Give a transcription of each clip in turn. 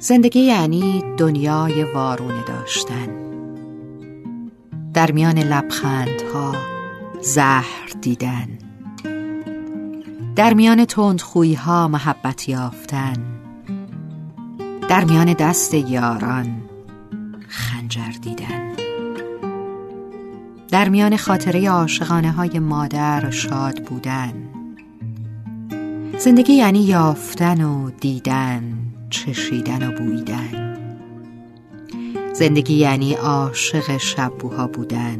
زندگی یعنی دنیای وارونه داشتن. در میان لبخندها زهر دیدن. در میان تندخویی ها محبت یافتن. در میان دست یاران خنجر دیدن. در میان خاطره عاشقانه های مادر شاد بودن. زندگی یعنی یافتن و دیدن. چشیدن و بویدن. زندگی یعنی عاشق شبوها بودن.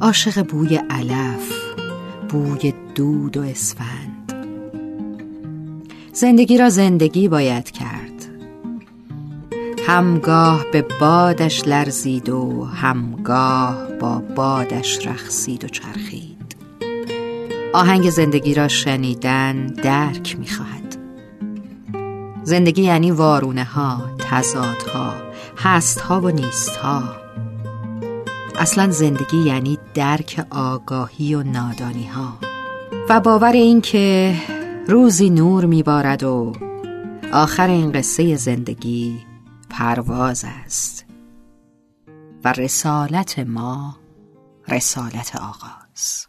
عاشق بوی علف بوی دود و اسفند. زندگی را زندگی باید کرد. همگاه به بادش لرزید و همگاه با بادش رخصید و چرخید. آهنگ زندگی را شنیدن درک می‌خواهد. زندگی یعنی وارونه ها تضادها هست ها و نیست ها اصلا زندگی یعنی درک آگاهی و نادانی ها و باور این که روزی نور میبارد و آخر این قصه زندگی پرواز است. و رسالت ما رسالت آغاز.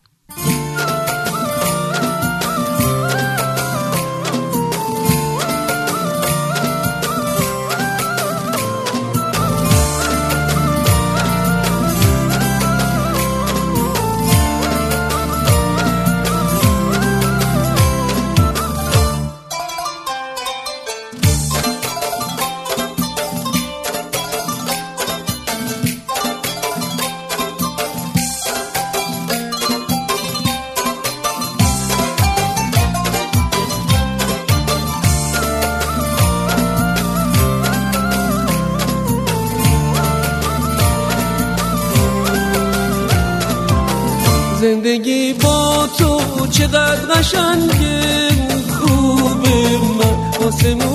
زندگی با تو چقدر قشنگه خوبه من آسمون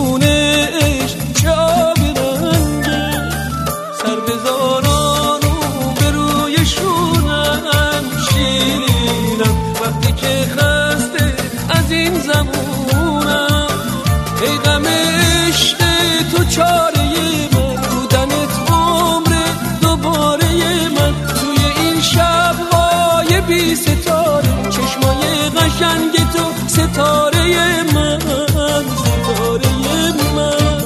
ستاره من ستاره من.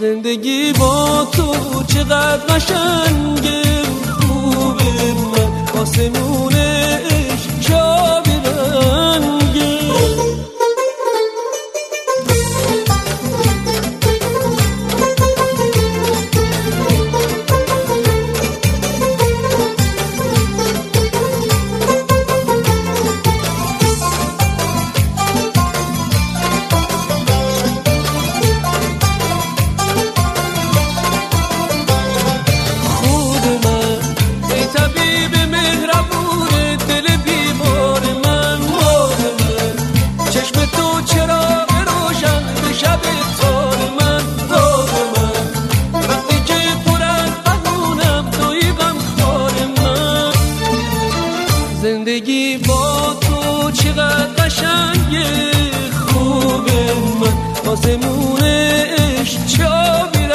زندگی با تو چقدر قشنگه خوبه من. آسمون زندگی با تو چقدر قشنگه خوبه. من آسمون عشق چابی